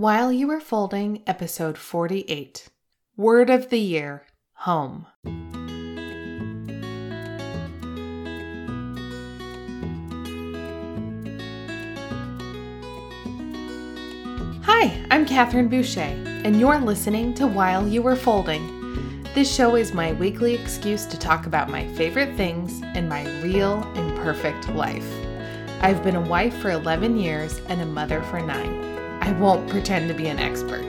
While You Were Folding, Episode 48 Word of the Year Home. Hi, I'm Catherine Boucher, and you're listening to While You Were Folding. This show is my weekly excuse to talk about my favorite things in my real, imperfect life. I've been a wife for 11 years and a mother for nine. I won't pretend to be an expert.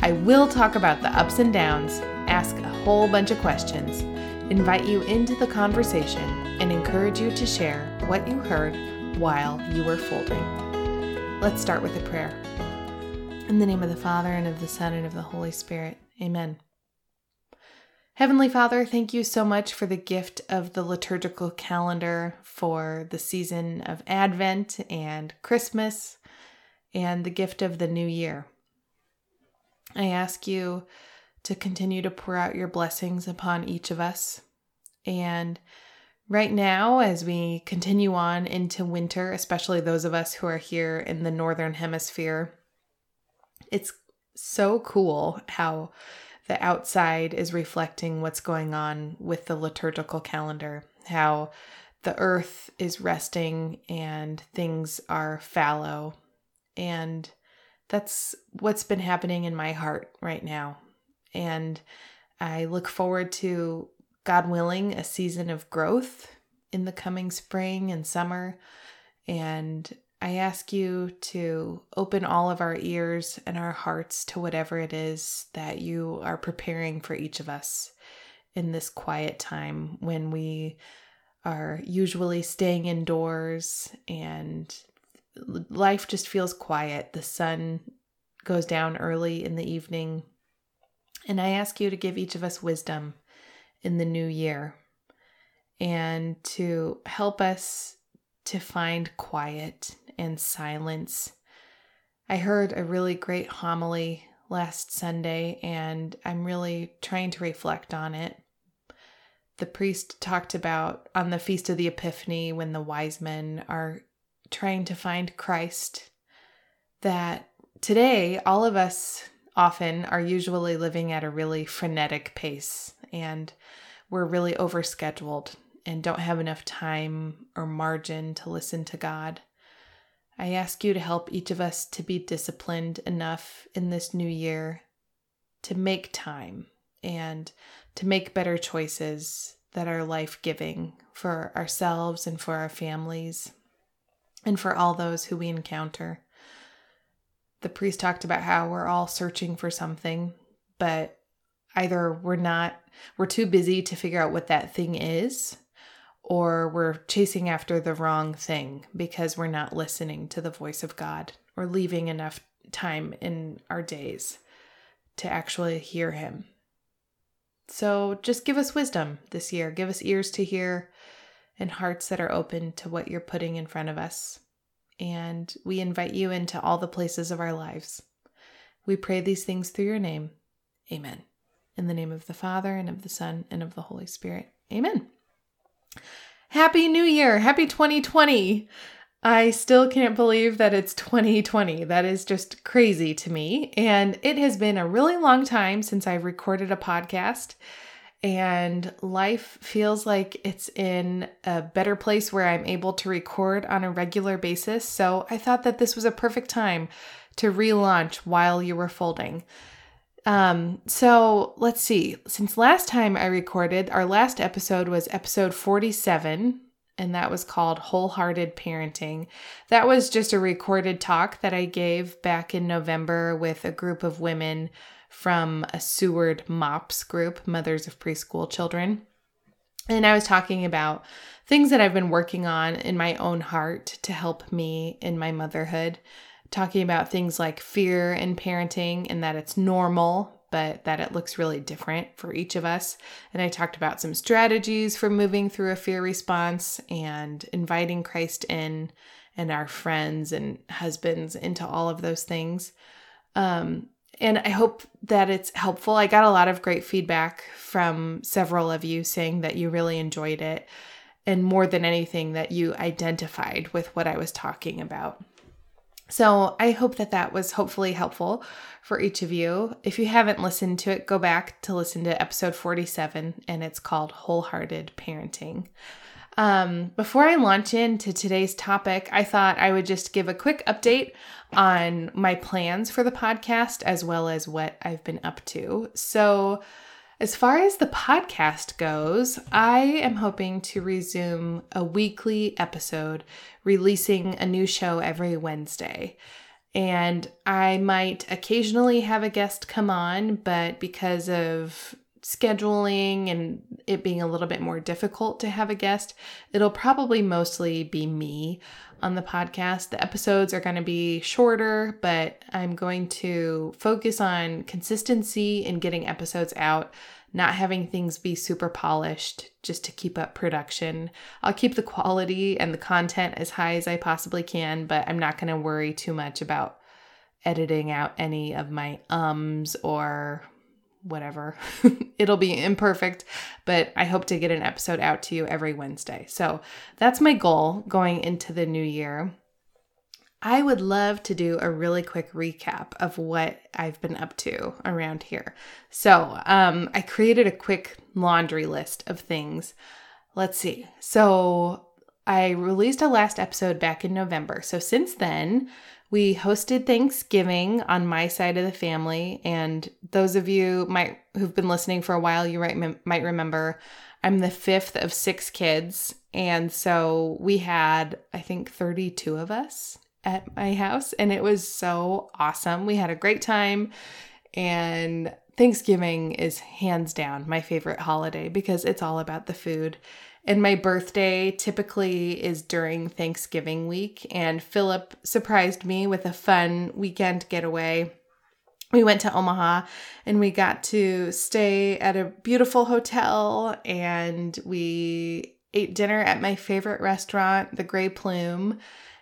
I will talk about the ups and downs, ask a whole bunch of questions, invite you into the conversation, and encourage you to share what you heard while you were folding. Let's start with a prayer. In the name of the Father, and of the Son, and of the Holy Spirit. Amen. Heavenly Father, thank you so much for the gift of the liturgical calendar for the season of Advent and Christmas and the gift of the new year. I ask you to continue to pour out your blessings upon each of us. And right now, as we continue on into winter, especially those of us who are here in the Northern Hemisphere, it's so cool how the outside is reflecting what's going on with the liturgical calendar, how the earth is resting and things are fallow and that's what's been happening in my heart right now. And I look forward to, God willing, a season of growth in the coming spring and summer. And I ask you to open all of our ears and our hearts to whatever it is that you are preparing for each of us in this quiet time when we are usually staying indoors and life just feels quiet. The sun goes down early in the evening. And I ask you to give each of us wisdom in the new year and to help us to find quiet and silence. I heard a really great homily last Sunday, and I'm really trying to reflect on it. The priest talked about on the Feast of the Epiphany when the wise men are trying to find Christ that today all of us often are usually living at a really frenetic pace and we're really overscheduled and don't have enough time or margin to listen to God. I ask you to help each of us to be disciplined enough in this new year to make time and to make better choices that are life giving for ourselves and for our families and for all those who we encounter. The priest talked about how we're all searching for something, but either we're not, we're too busy to figure out what that thing is, or we're chasing after the wrong thing because we're not listening to the voice of God or leaving enough time in our days to actually hear Him. So just give us wisdom this year. Give us ears to hear and hearts that are open to what you're putting in front of us. And we invite you into all the places of our lives. We pray these things through your name. Amen. In the name of the Father, and of the Son, and of the Holy Spirit. Amen. Happy New Year. Happy 2020. I still can't believe that it's 2020. That is just crazy to me. And it has been a really long time since I've recorded a podcast and life feels like it's in a better place where I'm able to record on a regular basis. So I thought that this was a perfect time to relaunch while you were folding. Um, so let's see. Since last time I recorded, our last episode was episode 47, and that was called Wholehearted Parenting. That was just a recorded talk that I gave back in November with a group of women from a Seward MOPS group, Mothers of Preschool Children. And I was talking about things that I've been working on in my own heart to help me in my motherhood, talking about things like fear in parenting and that it's normal, but that it looks really different for each of us. And I talked about some strategies for moving through a fear response and inviting Christ in and our friends and husbands into all of those things. Um, and I hope that it's helpful. I got a lot of great feedback from several of you saying that you really enjoyed it, and more than anything, that you identified with what I was talking about. So I hope that that was hopefully helpful for each of you. If you haven't listened to it, go back to listen to episode 47, and it's called Wholehearted Parenting. Um, before I launch into today's topic, I thought I would just give a quick update on my plans for the podcast as well as what I've been up to. So, as far as the podcast goes, I am hoping to resume a weekly episode, releasing a new show every Wednesday. And I might occasionally have a guest come on, but because of scheduling and it being a little bit more difficult to have a guest, it'll probably mostly be me on the podcast. The episodes are going to be shorter, but I'm going to focus on consistency in getting episodes out, not having things be super polished just to keep up production. I'll keep the quality and the content as high as I possibly can, but I'm not going to worry too much about editing out any of my ums or whatever. It'll be imperfect, but I hope to get an episode out to you every Wednesday. So that's my goal going into the new year. I would love to do a really quick recap of what I've been up to around here. So, um, I created a quick laundry list of things. Let's see. So, I released a last episode back in November. So, since then, we hosted Thanksgiving on my side of the family, and those of you might who've been listening for a while, you might might remember I'm the fifth of six kids, and so we had I think 32 of us at my house, and it was so awesome. We had a great time, and Thanksgiving is hands down my favorite holiday because it's all about the food. And my birthday typically is during Thanksgiving week. And Philip surprised me with a fun weekend getaway. We went to Omaha and we got to stay at a beautiful hotel and we ate dinner at my favorite restaurant, the Grey Plume.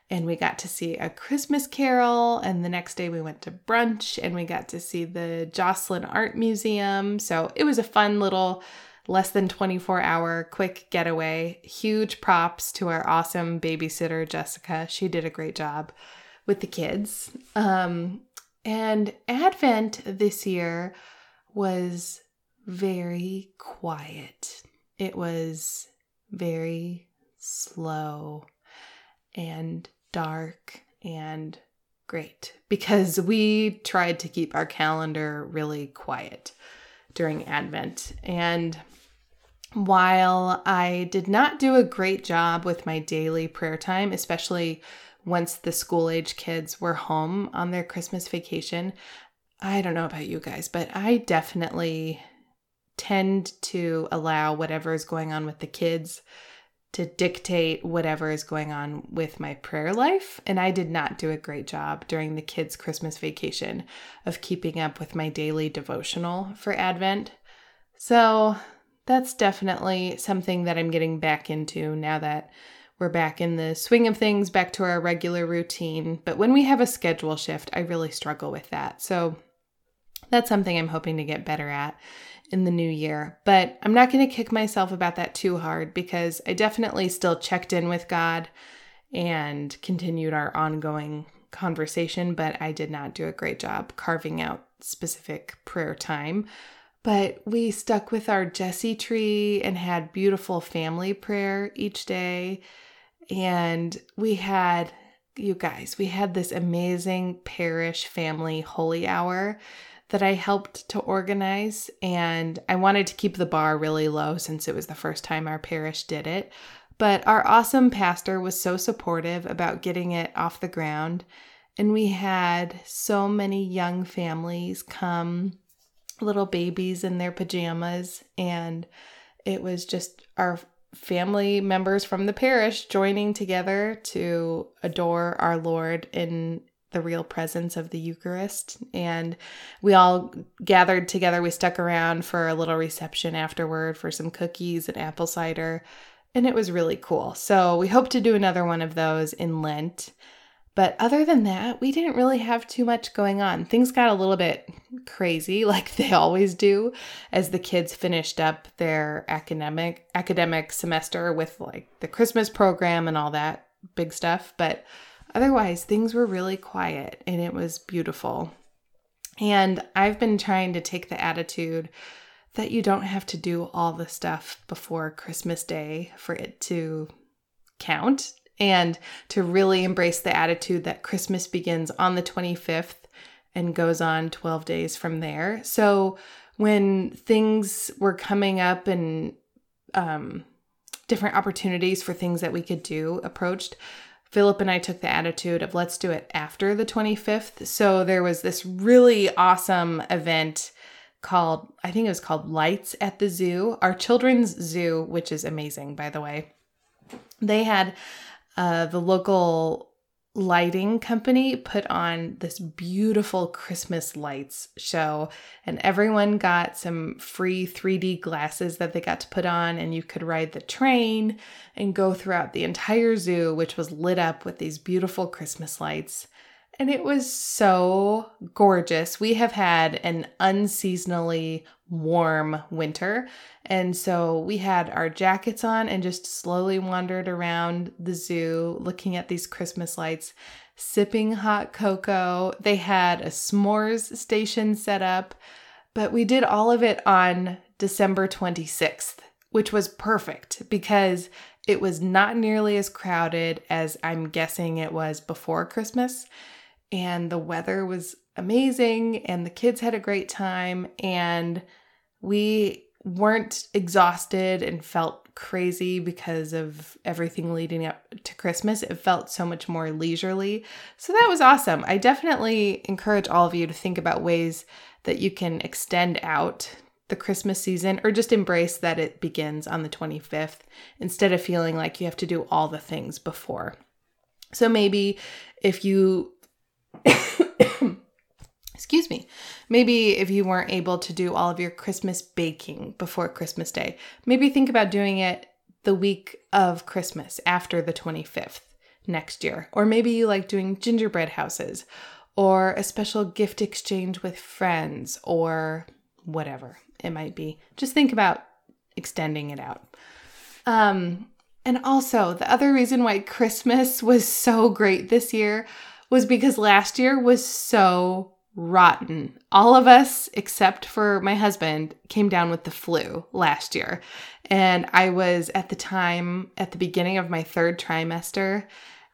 And we got to see a Christmas carol. And the next day we went to brunch and we got to see the Joslyn Art Museum. So it was a fun little less than 24 hour quick getaway. Huge props to our awesome babysitter, Jessica. She did a great job with the kids. Um, and Advent this year was very quiet. It was very slow and dark and great because we tried to keep our calendar really quiet during Advent. And while I did not do a great job with my daily prayer time, especially once the school age kids were home on their Christmas vacation, I don't know about you guys, but I definitely tend to allow whatever is going on with the kids to dictate whatever is going on with my prayer life. And I did not do a great job during the kids' Christmas vacation of keeping up with my daily devotional for Advent. So that's definitely something that I'm getting back into now that we're back in the swing of things, back to our regular routine. But when we have a schedule shift, I really struggle with that. So that's something I'm hoping to get better at in the new year. But I'm not going to kick myself about that too hard because I definitely still checked in with God and continued our ongoing conversation, but I did not do a great job carving out specific prayer time but we stuck with our Jesse tree and had beautiful family prayer each day. And we had, you guys, we had this amazing parish family holy hour that I helped to organize. And I wanted to keep the bar really low since it was the first time our parish did it. But our awesome pastor was so supportive about getting it off the ground. And we had so many young families come little babies in their pajamas. And it was just our family members from the parish joining together to adore our Lord in the real presence of the Eucharist. And we all gathered together. We stuck around for a little reception afterward for some cookies and apple cider. And it was really cool. So we hope to do another one of those in Lent. But other than that, we didn't really have too much going on. Things got a little bit crazy like they always do as the kids finished up their academic academic semester with like the Christmas program and all that big stuff, but otherwise, things were really quiet and it was beautiful. And I've been trying to take the attitude that you don't have to do all the stuff before Christmas Day for it to count and to really embrace the attitude that Christmas begins on the 25th and goes on 12 days from there. So when things were coming up and um, different opportunities for things that we could do approached, Philip and I took the attitude of let's do it after the 25th. So there was this really awesome event called, I think it was called Lights at the Zoo, our children's zoo, which is amazing, by the way. They had uh, the local lighting company put on this beautiful Christmas lights show, and everyone got some free 3D glasses that they got to put on, and you could ride the train and go throughout the entire zoo, which was lit up with these beautiful Christmas lights and it was so gorgeous. We have had an unseasonally warm winter, and so we had our jackets on and just slowly wandered around the zoo looking at these Christmas lights, sipping hot cocoa. They had a s'mores station set up, but we did all of it on December 26th, which was perfect because it was not nearly as crowded as I'm guessing it was before Christmas and the weather was amazing and the kids had a great time and we weren't exhausted and felt crazy because of everything leading up to Christmas. It felt so much more leisurely. So that was awesome. I definitely encourage all of you to think about ways that you can extend out the Christmas season or just embrace that it begins on the 25th instead of feeling like you have to do all the things before. So maybe if you excuse me, maybe if you weren't able to do all of your Christmas baking before Christmas Day, maybe think about doing it the week of Christmas after the 25th next year. Or maybe you like doing gingerbread houses or a special gift exchange with friends or whatever it might be. Just think about extending it out. Um, and also, the other reason why Christmas was so great this year was because last year was so rotten. All of us, except for my husband, came down with the flu last year. And I was at the time at the beginning of my third trimester,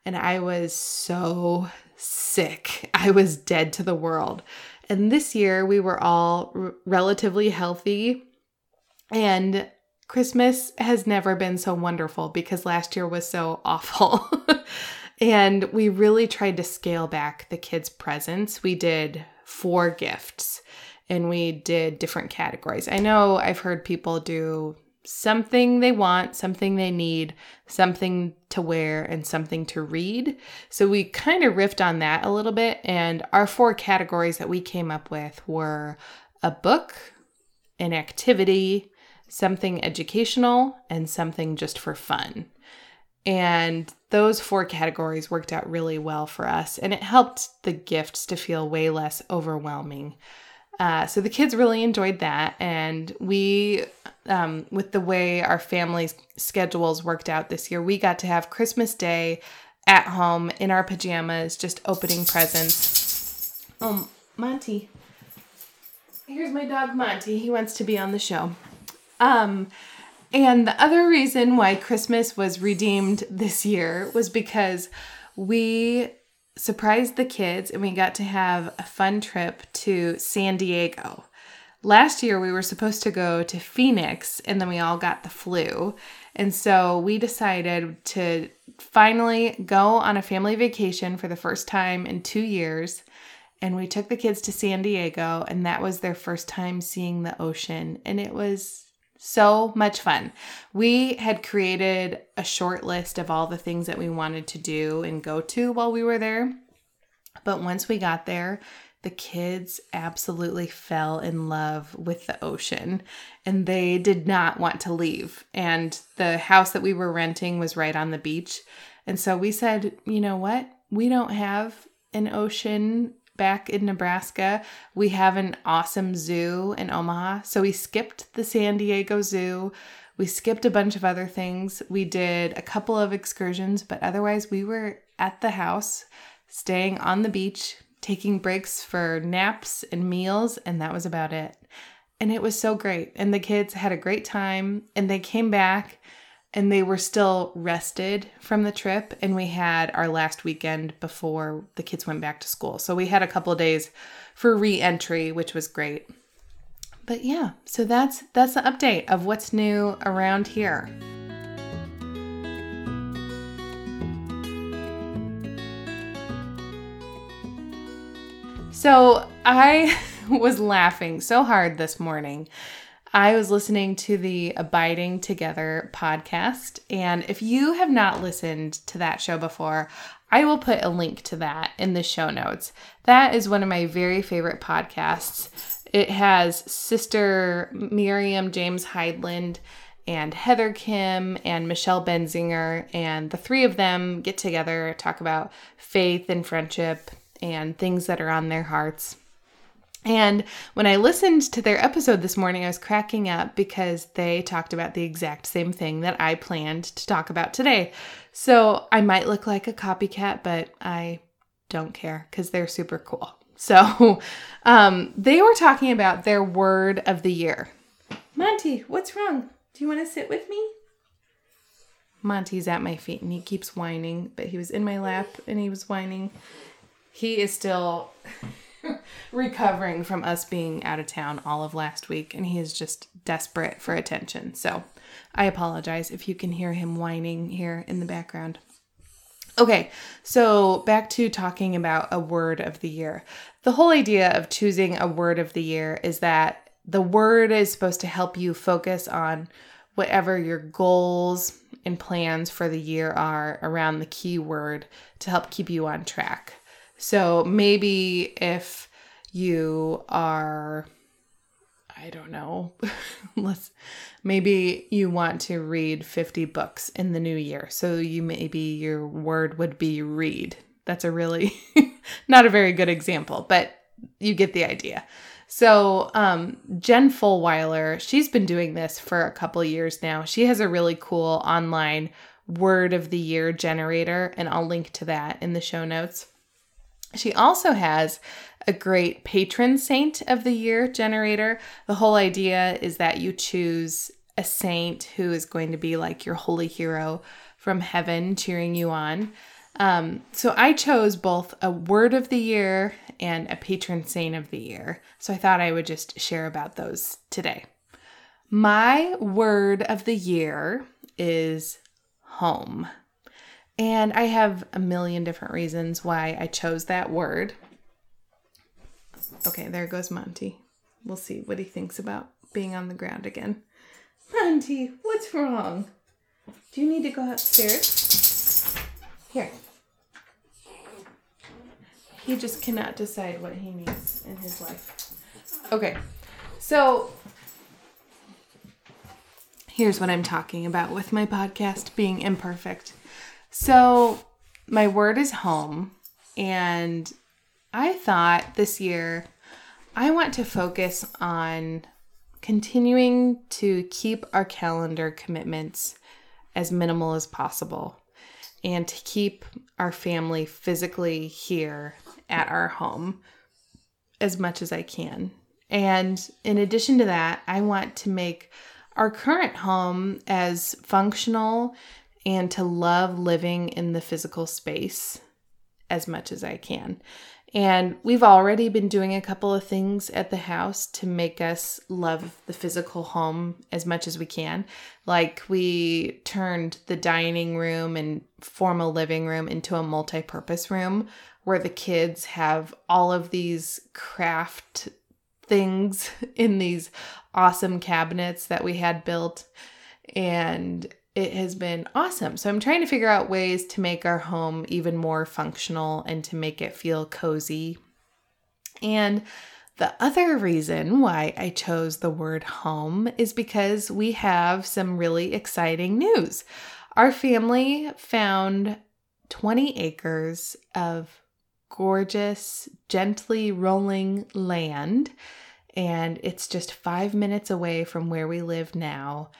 and I was so sick. I was dead to the world. And this year we were all r- relatively healthy. And Christmas has never been so wonderful because last year was so awful. And we really tried to scale back the kids' presents. We did four gifts and we did different categories. I know I've heard people do something they want, something they need, something to wear, and something to read. So we kind of riffed on that a little bit. And our four categories that we came up with were a book, an activity, something educational, and something just for fun. And those four categories worked out really well for us, and it helped the gifts to feel way less overwhelming. Uh, so the kids really enjoyed that, and we, um, with the way our family's schedules worked out this year, we got to have Christmas Day at home in our pajamas, just opening presents. Oh, Monty. Here's my dog Monty. He wants to be on the show. Um, and the other reason why Christmas was redeemed this year was because we surprised the kids and we got to have a fun trip to San Diego. Last year, we were supposed to go to Phoenix and then we all got the flu. And so we decided to finally go on a family vacation for the first time in two years. And we took the kids to San Diego, and that was their first time seeing the ocean. And it was so much fun. We had created a short list of all the things that we wanted to do and go to while we were there. But once we got there, the kids absolutely fell in love with the ocean and they did not want to leave. And the house that we were renting was right on the beach. And so we said, you know what? We don't have an ocean back in Nebraska, we have an awesome zoo in Omaha. So we skipped the San Diego Zoo. We skipped a bunch of other things. We did a couple of excursions, but otherwise, we were at the house, staying on the beach, taking breaks for naps and meals, and that was about it. And it was so great. And the kids had a great time, and they came back and they were still rested from the trip. And we had our last weekend before the kids went back to school. So we had a couple days for re entry, which was great. But yeah, so that's that's the update of what's new around here. So I was laughing so hard this morning. I was listening to the Abiding Together podcast. And if you have not listened to that show before, I will put a link to that in the show notes. That is one of my very favorite podcasts. It has Sister Miriam James Heidland and Heather Khym and Michelle Benzinger, and the three of them get together, talk about faith and friendship and things that are on their hearts. And when I listened to their episode this morning, I was cracking up because they talked about the exact same thing that I planned to talk about today. So I might look like a copycat, but I don't care because they're super cool. So um, they were talking about their word of the year. Monty, what's wrong? Do you want to sit with me? Monty's at my feet and he keeps whining, but he was in my lap and he was whining he is still recovering from us being out of town all of last week and he is just desperate for attention. So I apologize if you can hear him whining here in the background. Okay, so back to talking about a word of the year. The whole idea of choosing a word of the year is that the word is supposed to help you focus on whatever your goals and plans for the year are around the key word to help keep you on track. So maybe if you are I don't know. Let's maybe you want to read 50 books in the new year. So you maybe your word would be read. That's a really not a very good example, but you get the idea. So, um, Jen Fulwiler, she's been doing this for a couple years now. She has a really cool online word of the year generator, and I'll link to that in the show notes. She also has a great patron saint of the year generator. The whole idea is that you choose a saint who is going to be like your holy hero from heaven cheering you on. Um, so I chose both a word of the year and a patron saint of the year. So I thought I would just share about those today. My word of the year is home. And I have a million different reasons why I chose that word. Okay, there goes Monty. We'll see what he thinks about being on the ground again. Monty, what's wrong? Do you need to go upstairs? Here. He just cannot decide what he needs in his life. Okay, so here's what I'm talking about with my podcast being imperfect. So, my word is home. And I thought this year I want to focus on continuing to keep our calendar commitments as minimal as possible and to keep our family physically here at our home as much as I can. And in addition to that, I want to make our current home as functional and to love living in the physical space as much as I can. And we've already been doing a couple of things at the house to make us love the physical home as much as we can. Like we turned the dining room and formal living room into a multi purpose room where the kids have all of these craft things in these awesome cabinets that we had built. And it has been awesome. So I'm trying to figure out ways to make our home even more functional and to make it feel cozy. And the other reason why I chose the word home is because we have some really exciting news. Our family found 20 acres of gorgeous, gently rolling land, and it's just five minutes away from where we live now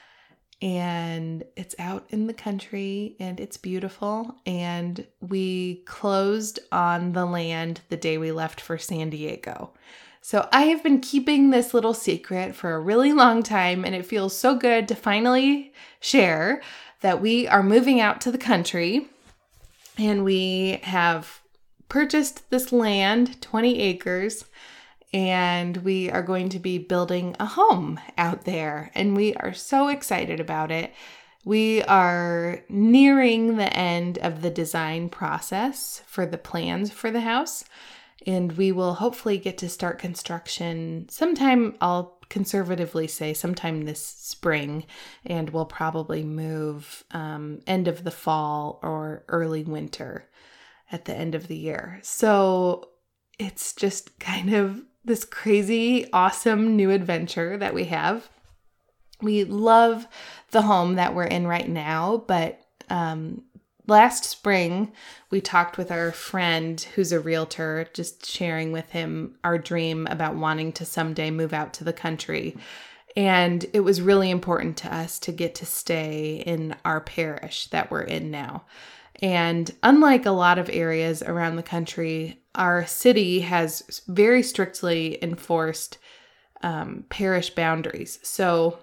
and it's out in the country and it's beautiful. And we closed on the land the day we left for San Diego. So I have been keeping this little secret for a really long time, and it feels so good to finally share that we are moving out to the country and we have purchased this land, 20 acres, and we are going to be building a home out there. And we are so excited about it. We are nearing the end of the design process for the plans for the house, and we will hopefully get to start construction sometime. I'll conservatively say sometime this spring, and we'll probably move um, end of the fall or early winter at the end of the year. So it's just kind of this crazy, awesome new adventure that we have. We love the home that we're in right now, but um, last spring we talked with our friend who's a realtor, just sharing with him our dream about wanting to someday move out to the country. And it was really important to us to get to stay in our parish that we're in now. And unlike a lot of areas around the country, our city has very strictly enforced um, parish boundaries. So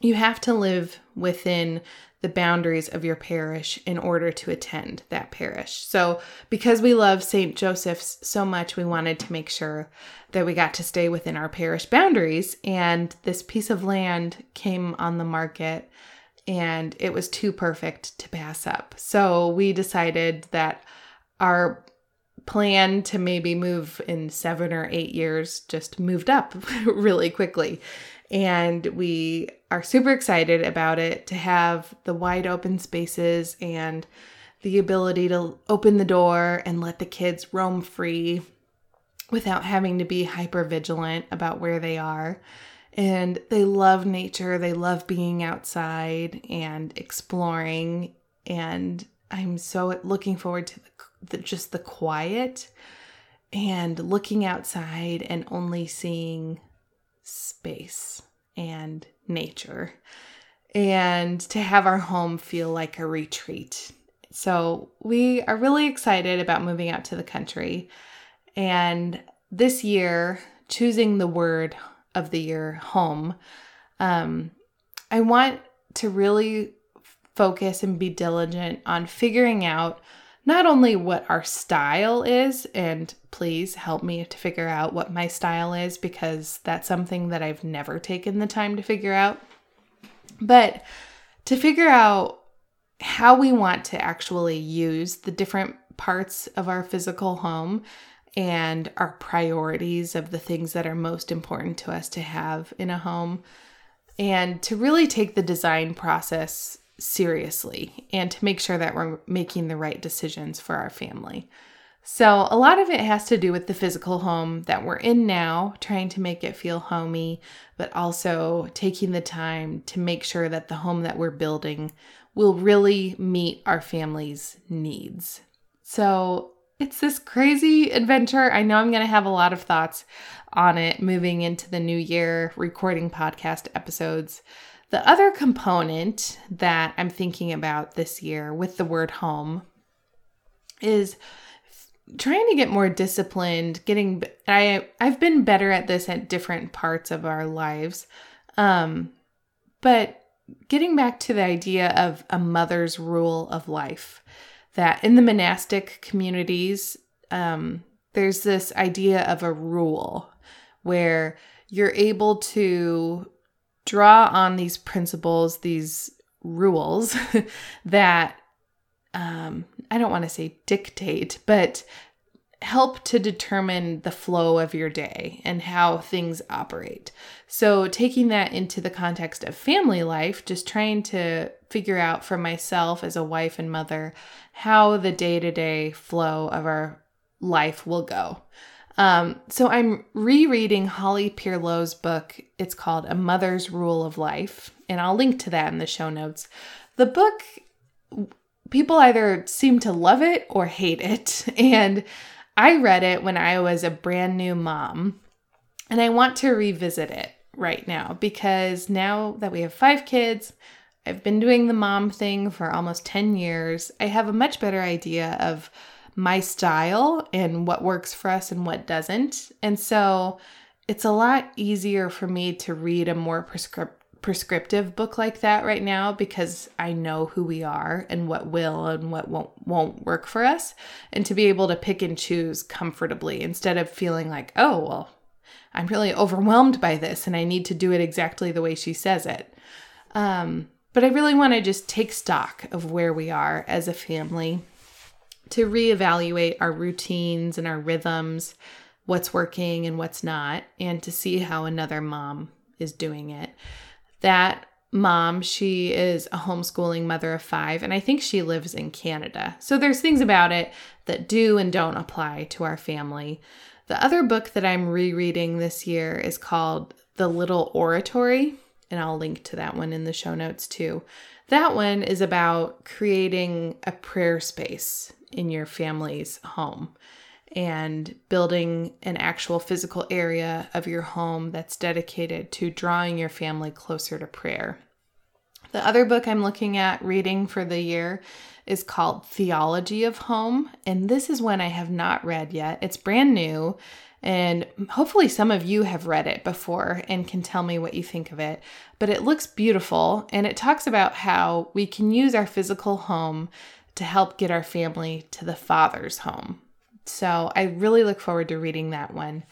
you have to live within the boundaries of your parish in order to attend that parish. So, because we love St. Joseph's so much, we wanted to make sure that we got to stay within our parish boundaries. And this piece of land came on the market and it was too perfect to pass up. So, we decided that our plan to maybe move in seven or eight years just moved up really quickly. And we are super excited about it to have the wide open spaces and the ability to open the door and let the kids roam free without having to be hyper vigilant about where they are. And they love nature, they love being outside and exploring. And I'm so looking forward to the the, just the quiet and looking outside and only seeing space and nature and to have our home feel like a retreat. So, we are really excited about moving out to the country. And this year, choosing the word of the year, home, um, I want to really focus and be diligent on figuring out not only what our style is, and please help me to figure out what my style is because that's something that I've never taken the time to figure out, but to figure out how we want to actually use the different parts of our physical home and our priorities of the things that are most important to us to have in a home and to really take the design process seriously and to make sure that we're making the right decisions for our family. So, a lot of it has to do with the physical home that we're in now, trying to make it feel homey, but also taking the time to make sure that the home that we're building will really meet our family's needs. So, it's this crazy adventure. I know I'm going to have a lot of thoughts on it moving into the new year, recording podcast episodes. The other component that I'm thinking about this year with the word home is trying to get more disciplined, getting I I've been better at this at different parts of our lives. Um but getting back to the idea of a mother's rule of life that in the monastic communities um there's this idea of a rule where you're able to draw on these principles, these rules that um, I don't want to say dictate, but help to determine the flow of your day and how things operate. So, taking that into the context of family life, just trying to figure out for myself as a wife and mother how the day to day flow of our life will go. Um, so I'm rereading Holly Pierlot's book. It's called A Mother's Rule of Life, and I'll link to that in the show notes. The book, people either seem to love it or hate it. And I read it when I was a brand new mom, and I want to revisit it right now because now that we have five kids, I've been doing the mom thing for almost 10 years. I have a much better idea of my style and what works for us and what doesn't. And so it's a lot easier for me to read a more prescriptive prescriptive book like that right now because I know who we are and what will and what won't won't work for us and to be able to pick and choose comfortably instead of feeling like, "Oh, well, I'm really overwhelmed by this and I need to do it exactly the way she says it." Um, but I really want to just take stock of where we are as a family to reevaluate our routines and our rhythms, what's working and what's not, and to see how another mom is doing it. That mom, she is a homeschooling mother of five, and I think she lives in Canada. So there's things about it that do and don't apply to our family. The other book that I'm rereading this year is called The Little Oratory, and I'll link to that one in the show notes too. That one is about creating a prayer space in your family's home and building an actual physical area of your home that's dedicated to drawing your family closer to prayer. The other book I'm looking at reading for the year is called Theology of Home, and this is one I have not read yet. It's brand new, and hopefully some of you have read it before and can tell me what you think of it. But it looks beautiful, and it talks about how we can use our physical home to help get our family to the Father's home. So I really look forward to reading that one.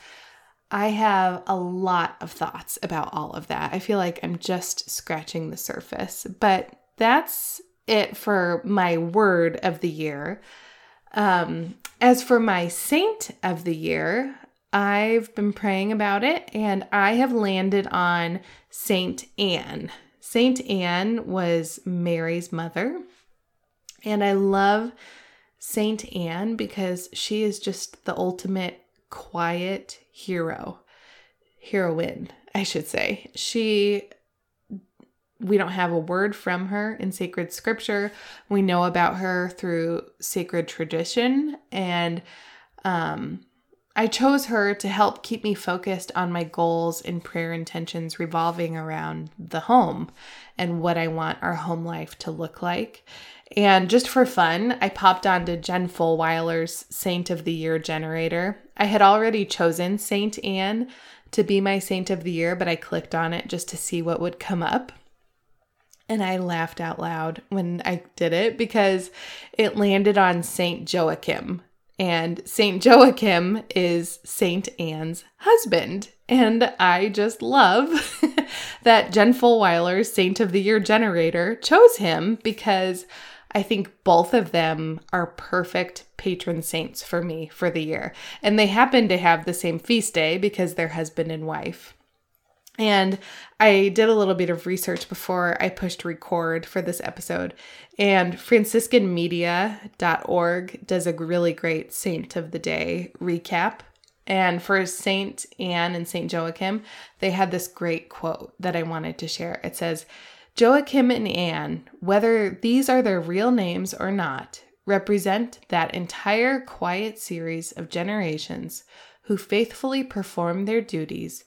I have a lot of thoughts about all of that. I feel like I'm just scratching the surface, but that's it for my word of the year. Um, as for my saint of the year, I've been praying about it and I have landed on Saint Anne. Saint Anne was Mary's mother, and I love Saint Anne because she is just the ultimate quiet hero. Heroine, I should say. She we don't have a word from her in sacred scripture. We know about her through sacred tradition and um I chose her to help keep me focused on my goals and prayer intentions revolving around the home and what I want our home life to look like. And just for fun, I popped onto Jen Fulwiler's Saint of the Year generator. I had already chosen Saint Anne to be my Saint of the Year, but I clicked on it just to see what would come up. And I laughed out loud when I did it because it landed on Saint Joachim. And Saint Joachim is Saint Anne's husband. And I just love that Jen Fulwiler's Saint of the Year generator chose him because I think both of them are perfect patron saints for me for the year. And they happen to have the same feast day because they're husband and wife. And I did a little bit of research before I pushed record for this episode. And franciscanmedia.org does a really great Saint of the Day recap. And for Saint Anne and Saint Joachim, they had this great quote that I wanted to share. It says, Joachim and Anne, whether these are their real names or not, represent that entire quiet series of generations who faithfully perform their duties,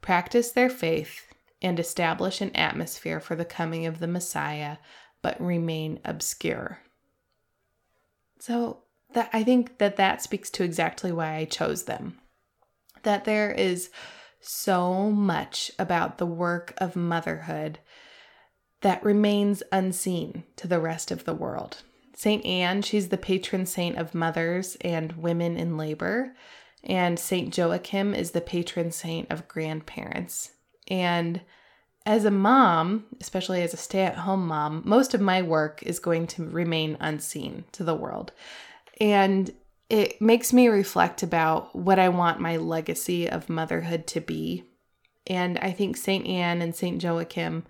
practice their faith, and establish an atmosphere for the coming of the Messiah, but remain obscure. So, that I think that that speaks to exactly why I chose them. That there is so much about the work of motherhood that remains unseen to the rest of the world. St. Anne, she's the patron saint of mothers and women in labor. And St. Joachim is the patron saint of grandparents. And as a mom, especially as a stay at home mom, most of my work is going to remain unseen to the world. And it makes me reflect about what I want my legacy of motherhood to be. And I think St. Anne and St. Joachim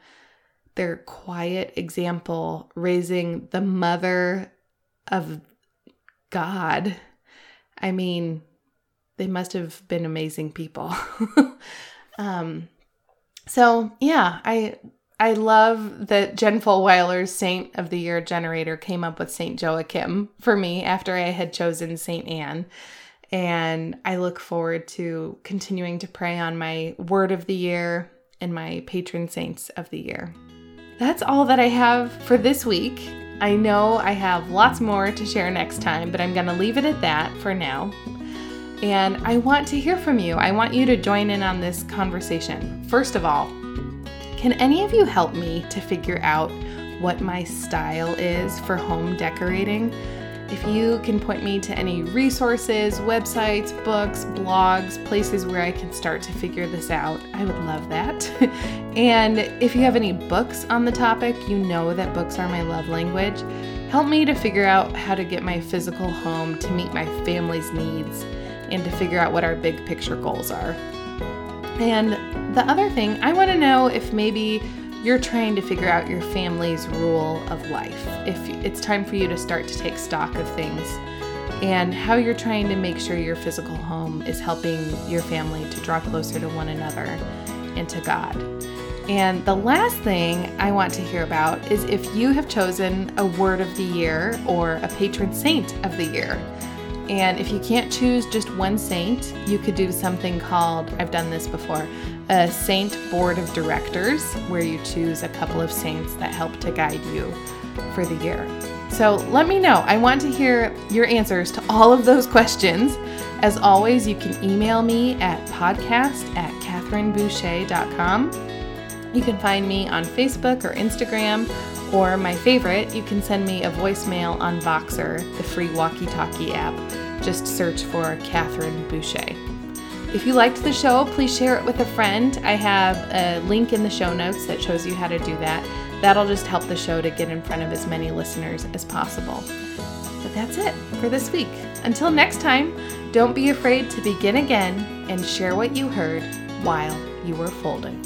their quiet example raising the mother of God. I mean, they must have been amazing people. um, so yeah, I I love that Jen Fulwiler's Saint of the Year generator came up with Saint Joachim for me after I had chosen Saint Anne. And I look forward to continuing to pray on my word of the year and my patron saints of the year. That's all that I have for this week. I know I have lots more to share next time, but I'm going to leave it at that for now. And I want to hear from you. I want you to join in on this conversation. First of all, can any of you help me to figure out what my style is for home decorating? If you can point me to any resources, websites, books, blogs, places where I can start to figure this out, I would love that. and if you have any books on the topic, you know that books are my love language. Help me to figure out how to get my physical home to meet my family's needs and to figure out what our big picture goals are. And the other thing, I want to know if maybe you're trying to figure out your family's rule of life. If it's time for you to start to take stock of things and how you're trying to make sure your physical home is helping your family to draw closer to one another and to God. And the last thing I want to hear about is if you have chosen a word of the year or a patron saint of the year. And if you can't choose just one saint, you could do something called, I've done this before, a saint board of directors, where you choose a couple of saints that help to guide you for the year. So let me know. I want to hear your answers to all of those questions. As always, you can email me at podcast at catherineboucher.com. You can find me on Facebook or Instagram, or my favorite, you can send me a voicemail on Voxer, the free walkie talkie app. Just search for Catherine Boucher. If you liked the show, please share it with a friend. I have a link in the show notes that shows you how to do that. That'll just help the show to get in front of as many listeners as possible. But that's it for this week. Until next time, don't be afraid to begin again and share what you heard while you were folding.